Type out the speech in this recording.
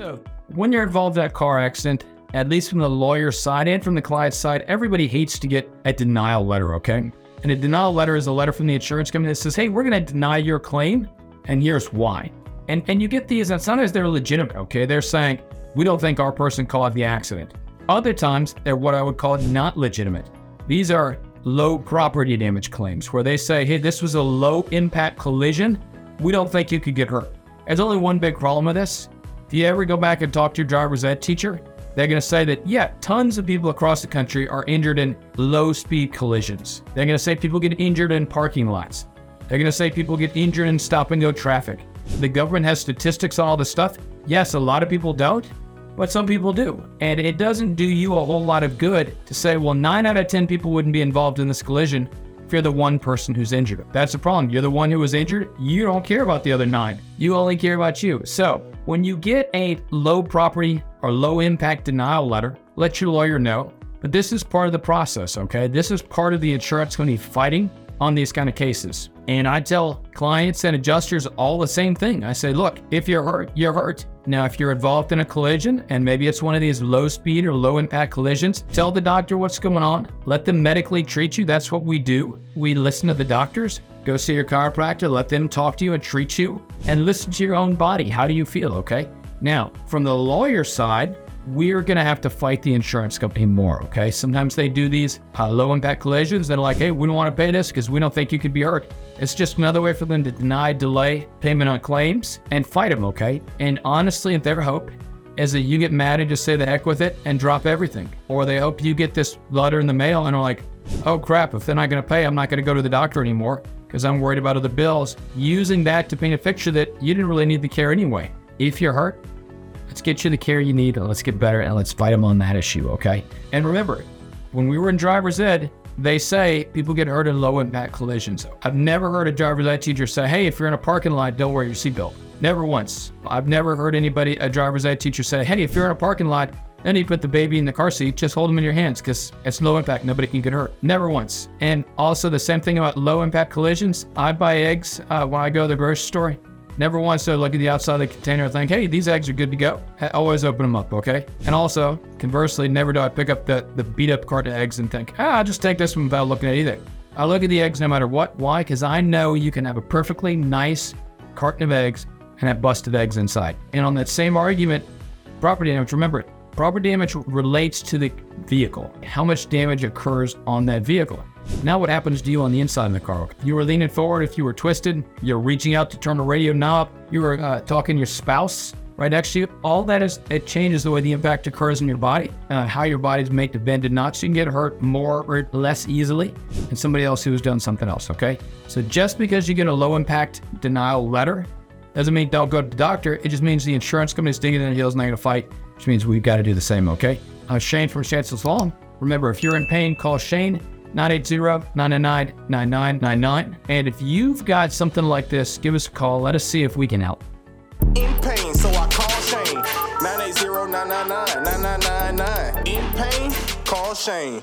So, when you're involved in a car accident, at least from the lawyer's side and from the client's side, everybody hates to get a denial letter, okay? And a denial letter is a letter from the insurance company that says, hey, we're going to deny your claim, and here's why. And, and you get these, and sometimes they're legitimate, okay? They're saying, we don't think our person caused the accident. Other times, they're what I would call not legitimate. These are low property damage claims where they say, hey, this was a low impact collision. We don't think you could get hurt. There's only one big problem with this. If you ever go back and talk to your driver's ed teacher, they're going to say that, yeah, tons of people across the country are injured in low speed collisions. They're going to say people get injured in parking lots. They're going to say people get injured in stop and go traffic. The government has statistics on all this stuff. Yes, a lot of people don't, but some people do. And it doesn't do you a whole lot of good to say, well, nine out of 10 people wouldn't be involved in this collision if you're the one person who's injured. That's the problem. You're the one who was injured. You don't care about the other nine. You only care about you. So when you get a low property or low impact denial letter, let your lawyer know. But this is part of the process, okay? This is part of the insurance company fighting on these kind of cases. And I tell clients and adjusters all the same thing. I say, look, if you're hurt, you're hurt. Now, if you're involved in a collision and maybe it's one of these low speed or low impact collisions, tell the doctor what's going on. Let them medically treat you. That's what we do. We listen to the doctors. Go see your chiropractor, let them talk to you and treat you, and listen to your own body. How do you feel? Okay. Now, from the lawyer side, we're going to have to fight the insurance company more. Okay. Sometimes they do these uh, low impact collisions. They're like, hey, we don't want to pay this because we don't think you could be hurt. It's just another way for them to deny, delay payment on claims and fight them. Okay. And honestly, their hope is that you get mad and just say the heck with it and drop everything. Or they hope you get this letter in the mail and are like, oh crap, if they're not going to pay, I'm not going to go to the doctor anymore because I'm worried about other bills. Using that to paint a picture that you didn't really need the care anyway. If you're hurt, Let's get you the care you need. and Let's get better and let's fight them on that issue, okay? And remember, when we were in driver's ed, they say people get hurt in low impact collisions. I've never heard a driver's ed teacher say, hey, if you're in a parking lot, don't wear your seatbelt. Never once. I've never heard anybody, a driver's ed teacher say, hey, if you're in a parking lot, then you put the baby in the car seat, just hold them in your hands because it's low impact. Nobody can get hurt. Never once. And also the same thing about low impact collisions. I buy eggs uh, when I go to the grocery store. Never once to look at the outside of the container and think, hey, these eggs are good to go. I always open them up, okay? And also, conversely, never do I pick up the, the beat up carton of eggs and think, ah, I'll just take this one without looking at anything. I look at the eggs no matter what. Why? Because I know you can have a perfectly nice carton of eggs and have busted eggs inside. And on that same argument, property damage, remember, property damage relates to the vehicle, how much damage occurs on that vehicle. Now, what happens to you on the inside of the car? You were leaning forward, if you were twisted, you're reaching out to turn the radio knob, you were uh, talking to your spouse right next to you, all that is, it changes the way the impact occurs in your body, uh, how your body's made to bend and not. So you can get hurt more or less easily than somebody else who has done something else, okay? So just because you get a low impact denial letter doesn't mean don't go to the doctor. It just means the insurance company is digging in the heels and they're going to fight, which means we've got to do the same, okay? Uh, Shane from Chances Law. Remember, if you're in pain, call Shane. 980-999-9999. And if you've got something like this, give us a call. Let us see if we can help. In pain, so I call Shane. 980-999-9999. In pain, call Shane.